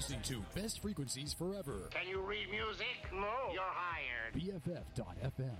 listening to Best Frequencies Forever. Can you read music? No. You're hired. BFF.FM.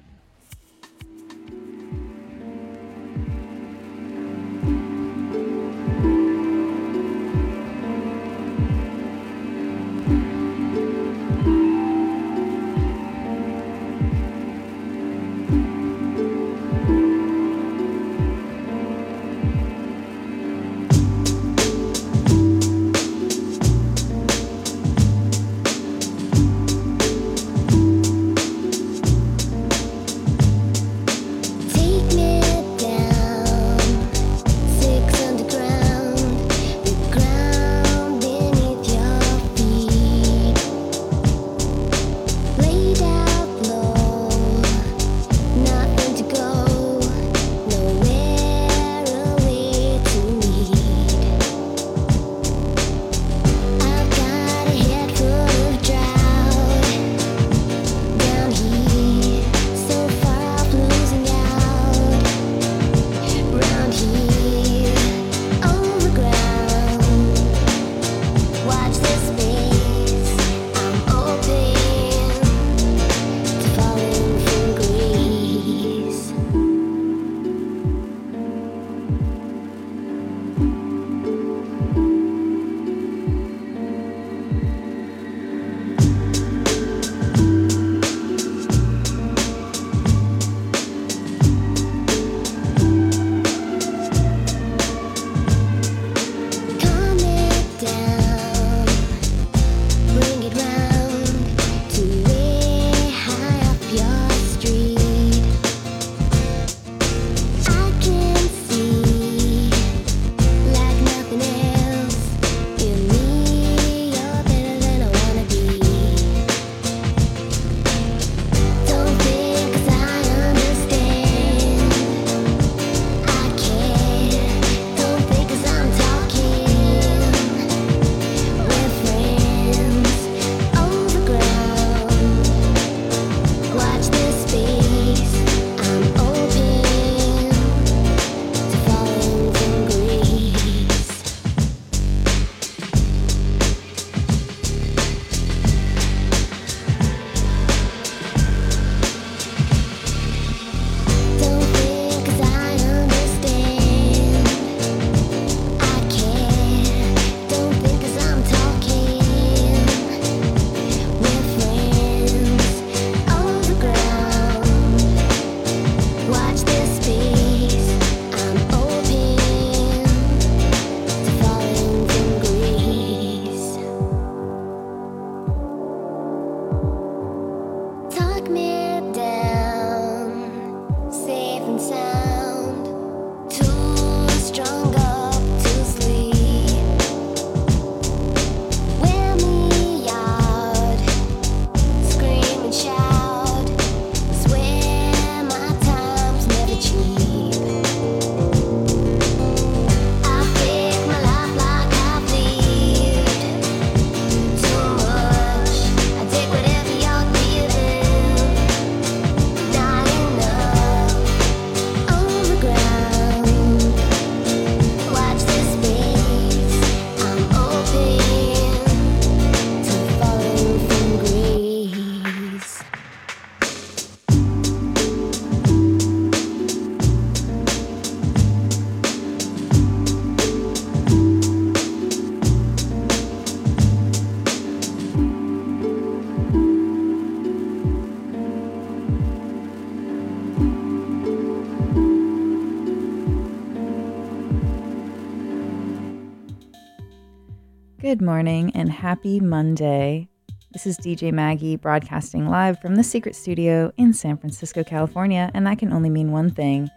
morning and happy Monday. This is DJ Maggie broadcasting live from the Secret Studio in San Francisco, California, and that can only mean one thing.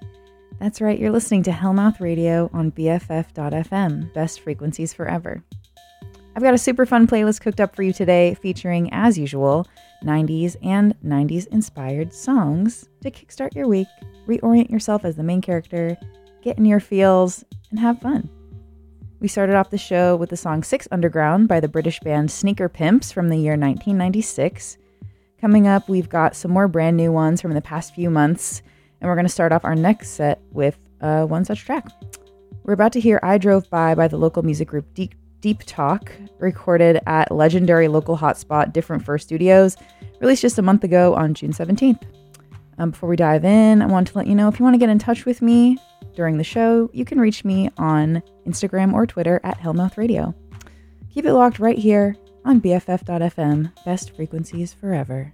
That's right, you're listening to Hellmouth Radio on BFF.FM, best frequencies forever. I've got a super fun playlist cooked up for you today featuring, as usual, 90s and 90s inspired songs to kickstart your week, reorient yourself as the main character, get in your feels, and have fun. We started off the show with the song Six Underground by the British band Sneaker Pimps from the year 1996. Coming up, we've got some more brand new ones from the past few months, and we're going to start off our next set with uh, one such track. We're about to hear I Drove By by the local music group Deep, Deep Talk, recorded at legendary local hotspot Different Fur Studios, released just a month ago on June 17th. Um, before we dive in, I want to let you know if you want to get in touch with me, during the show, you can reach me on Instagram or Twitter at Hellmouth Radio. Keep it locked right here on BFF.fm. Best frequencies forever.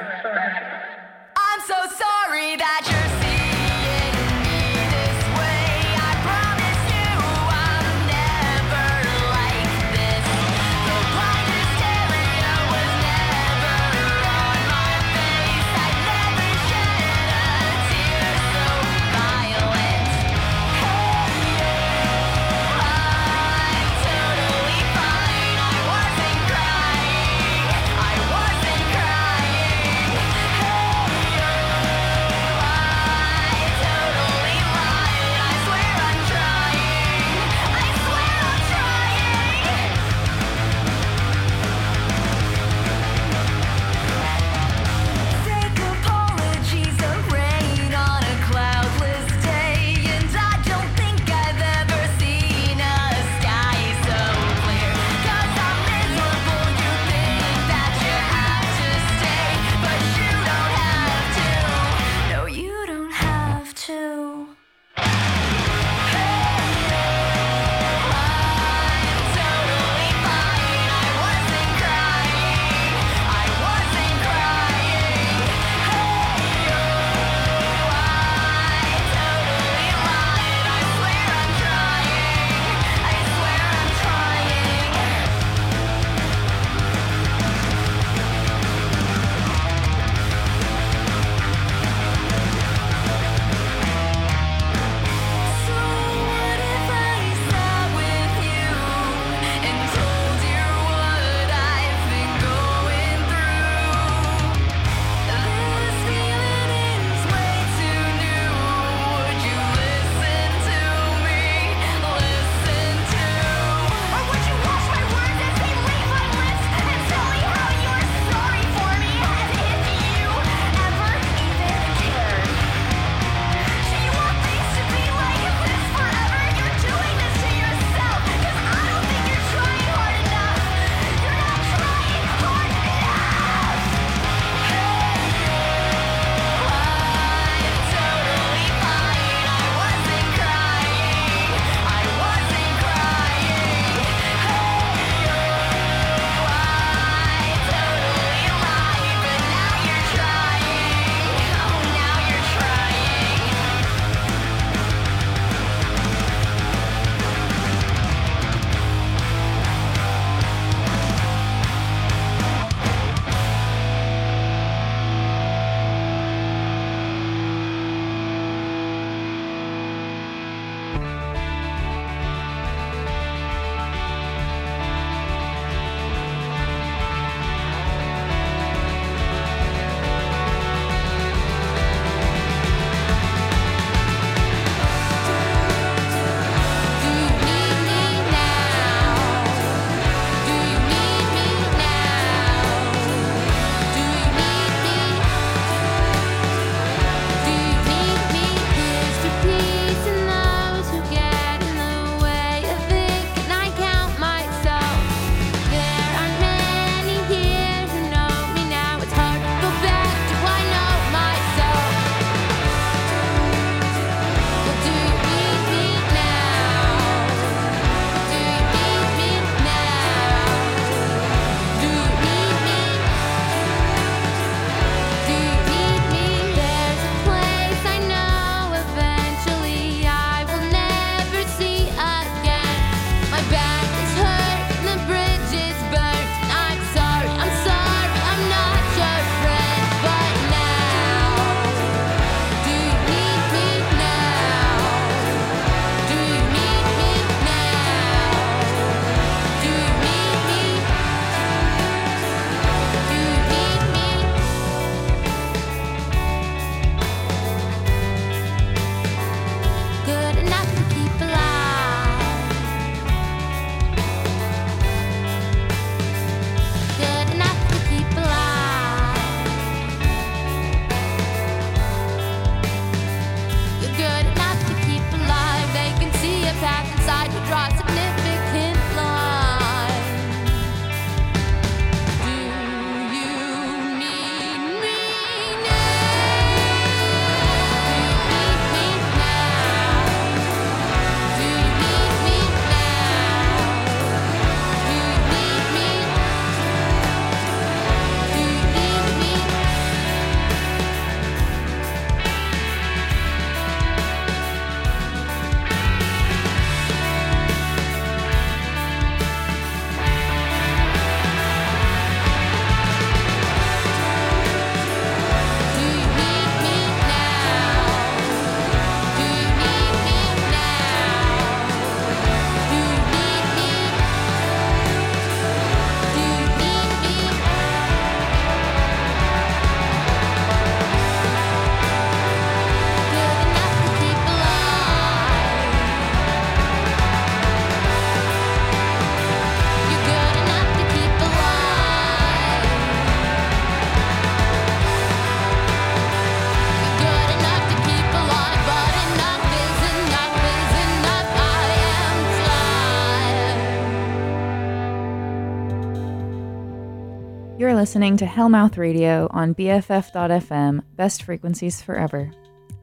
Listening to Hellmouth Radio on BFF.FM, best frequencies forever.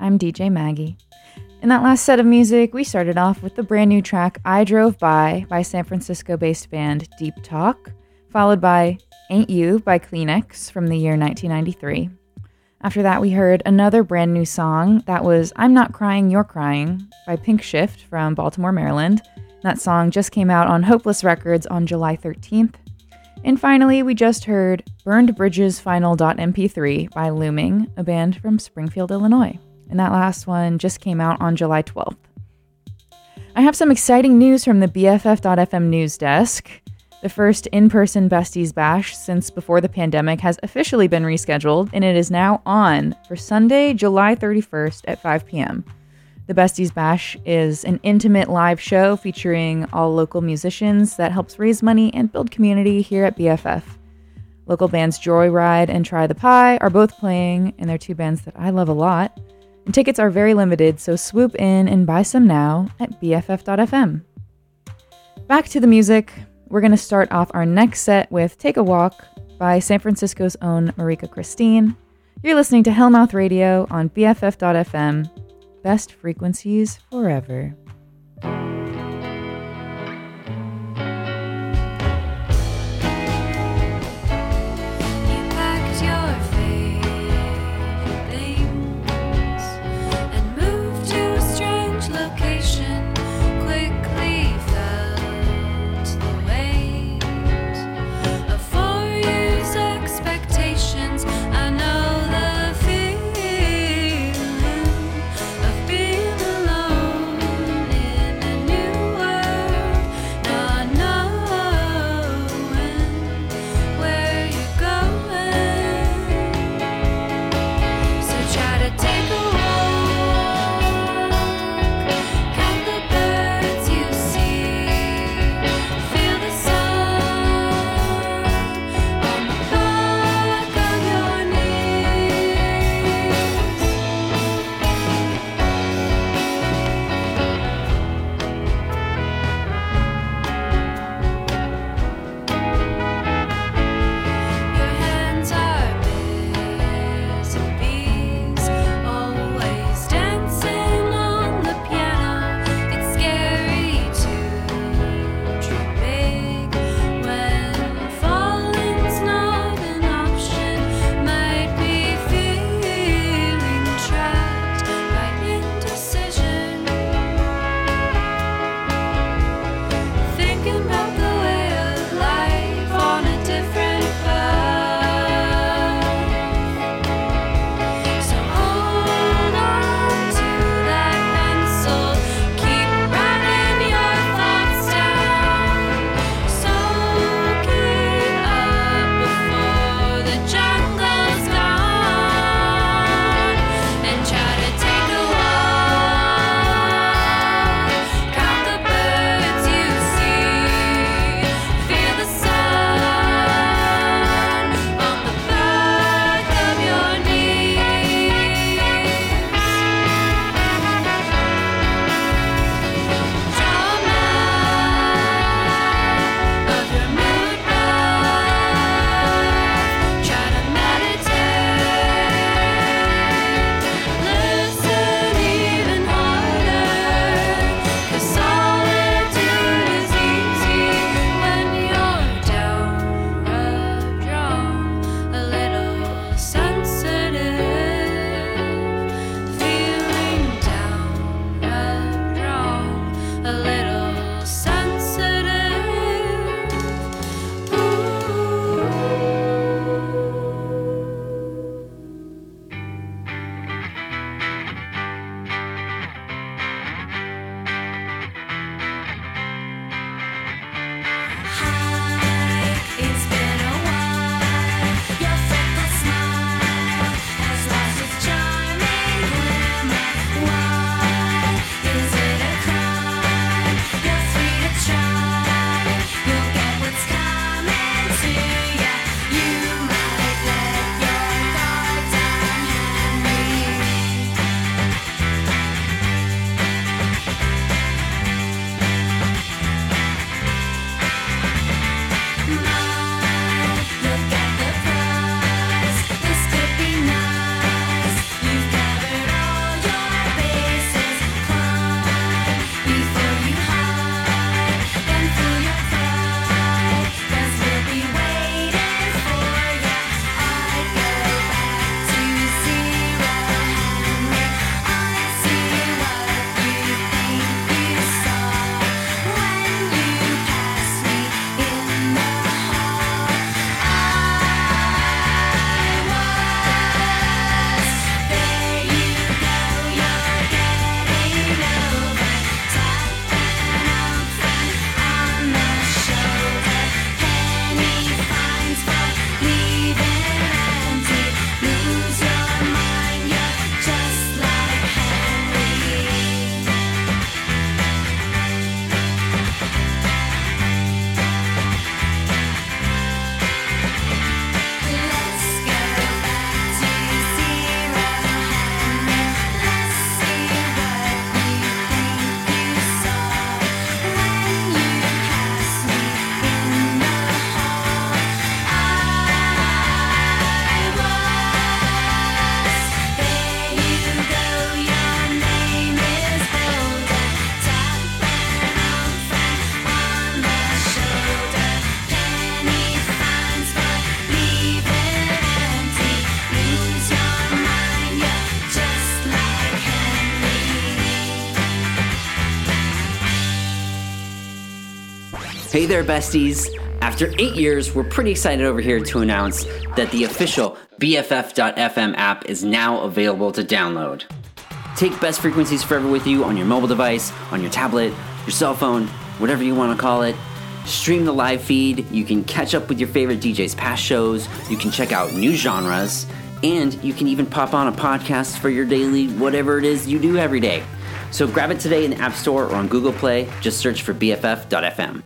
I'm DJ Maggie. In that last set of music, we started off with the brand new track I Drove By by San Francisco based band Deep Talk, followed by Ain't You by Kleenex from the year 1993. After that, we heard another brand new song that was I'm Not Crying, You're Crying by Pinkshift from Baltimore, Maryland. That song just came out on Hopeless Records on July 13th. And finally, we just heard Burned Bridges Final.mp3 by Looming, a band from Springfield, Illinois. And that last one just came out on July 12th. I have some exciting news from the BFF.FM news desk. The first in person Besties Bash since before the pandemic has officially been rescheduled, and it is now on for Sunday, July 31st at 5 p.m. The Besties Bash is an intimate live show featuring all local musicians that helps raise money and build community here at BFF. Local bands Joyride and Try the Pie are both playing, and they're two bands that I love a lot. And tickets are very limited, so swoop in and buy some now at BFF.fm. Back to the music. We're going to start off our next set with Take a Walk by San Francisco's own Marika Christine. You're listening to Hellmouth Radio on BFF.fm. Best frequencies forever. there, besties. After eight years, we're pretty excited over here to announce that the official BFF.FM app is now available to download. Take Best Frequencies Forever with you on your mobile device, on your tablet, your cell phone, whatever you want to call it. Stream the live feed, you can catch up with your favorite DJ's past shows, you can check out new genres, and you can even pop on a podcast for your daily whatever it is you do every day. So grab it today in the App Store or on Google Play. Just search for BFF.FM.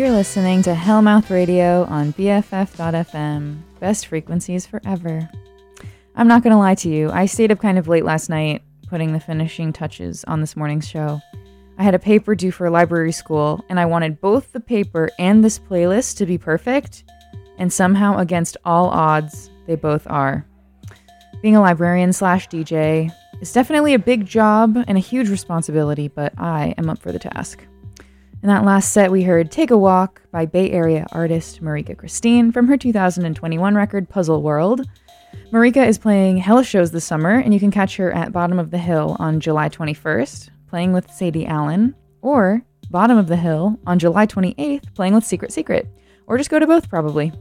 You're listening to Hellmouth Radio on BFF.FM, best frequencies forever. I'm not going to lie to you, I stayed up kind of late last night putting the finishing touches on this morning's show. I had a paper due for library school, and I wanted both the paper and this playlist to be perfect, and somehow, against all odds, they both are. Being a librarian slash DJ is definitely a big job and a huge responsibility, but I am up for the task. In that last set, we heard Take a Walk by Bay Area artist Marika Christine from her 2021 record Puzzle World. Marika is playing Hell shows this summer, and you can catch her at Bottom of the Hill on July 21st, playing with Sadie Allen, or Bottom of the Hill on July 28th, playing with Secret Secret, or just go to both probably.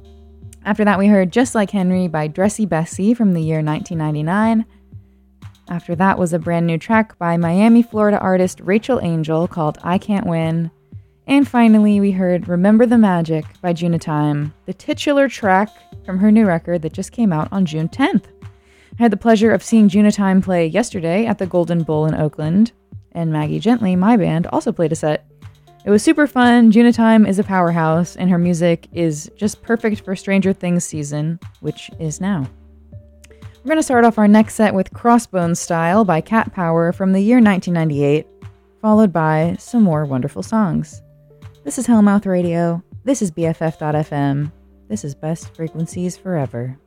After that, we heard Just Like Henry by Dressy Bessy from the year 1999. After that was a brand new track by Miami, Florida artist Rachel Angel called I Can't Win. And finally, we heard Remember the Magic by Junatime, the titular track from her new record that just came out on June 10th. I had the pleasure of seeing Junatime play yesterday at the Golden Bull in Oakland, and Maggie Gently, my band, also played a set. It was super fun. Junatime is a powerhouse, and her music is just perfect for Stranger Things season, which is now. We're going to start off our next set with Crossbones Style by Cat Power from the year 1998, followed by some more wonderful songs. This is Hellmouth Radio. This is BFF.FM. This is Best Frequencies Forever.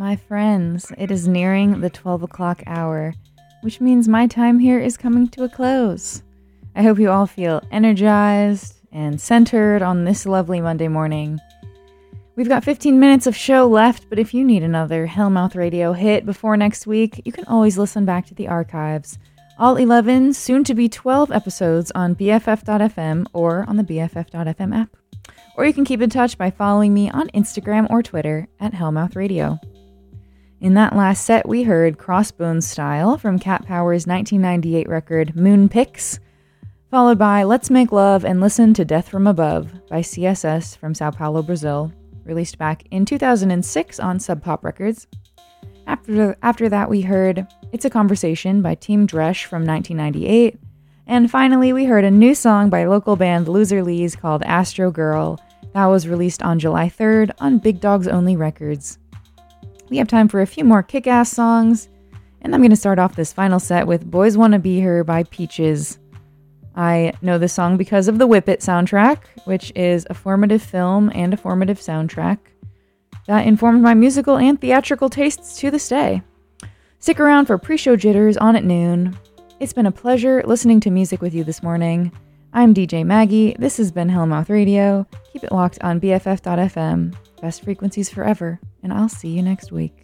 My friends, it is nearing the 12 o'clock hour, which means my time here is coming to a close. I hope you all feel energized and centered on this lovely Monday morning. We've got 15 minutes of show left, but if you need another Hellmouth Radio hit before next week, you can always listen back to the archives. All 11, soon to be 12 episodes on BFF.fm or on the BFF.fm app. Or you can keep in touch by following me on Instagram or Twitter at Hellmouth Radio. In that last set, we heard Crossbones Style from Cat Power's 1998 record Moon Pix, followed by Let's Make Love and Listen to Death from Above by CSS from Sao Paulo, Brazil, released back in 2006 on Sub Pop Records. After, after that, we heard It's a Conversation by Team Dresch from 1998. And finally, we heard a new song by local band Loser Lees called Astro Girl. That was released on July 3rd on Big Dogs Only Records. We have time for a few more kick ass songs, and I'm going to start off this final set with Boys Wanna Be Here by Peaches. I know this song because of the Whip It soundtrack, which is a formative film and a formative soundtrack that informed my musical and theatrical tastes to this day. Stick around for pre show jitters on at noon. It's been a pleasure listening to music with you this morning. I'm DJ Maggie. This has been Hellmouth Radio. Keep it locked on BFF.fm. Best frequencies forever, and I'll see you next week.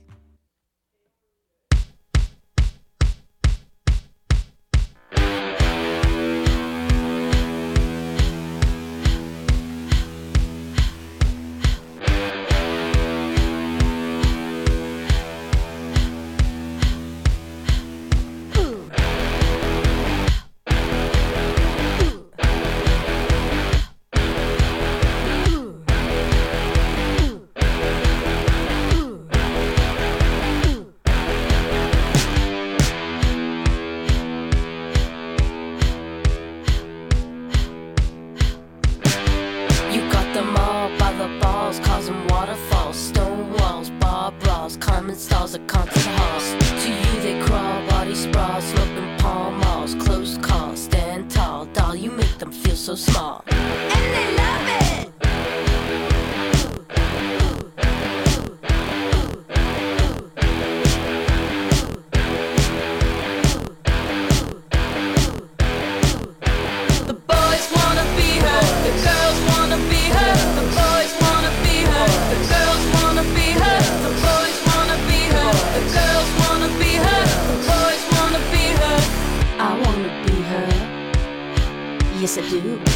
Yes,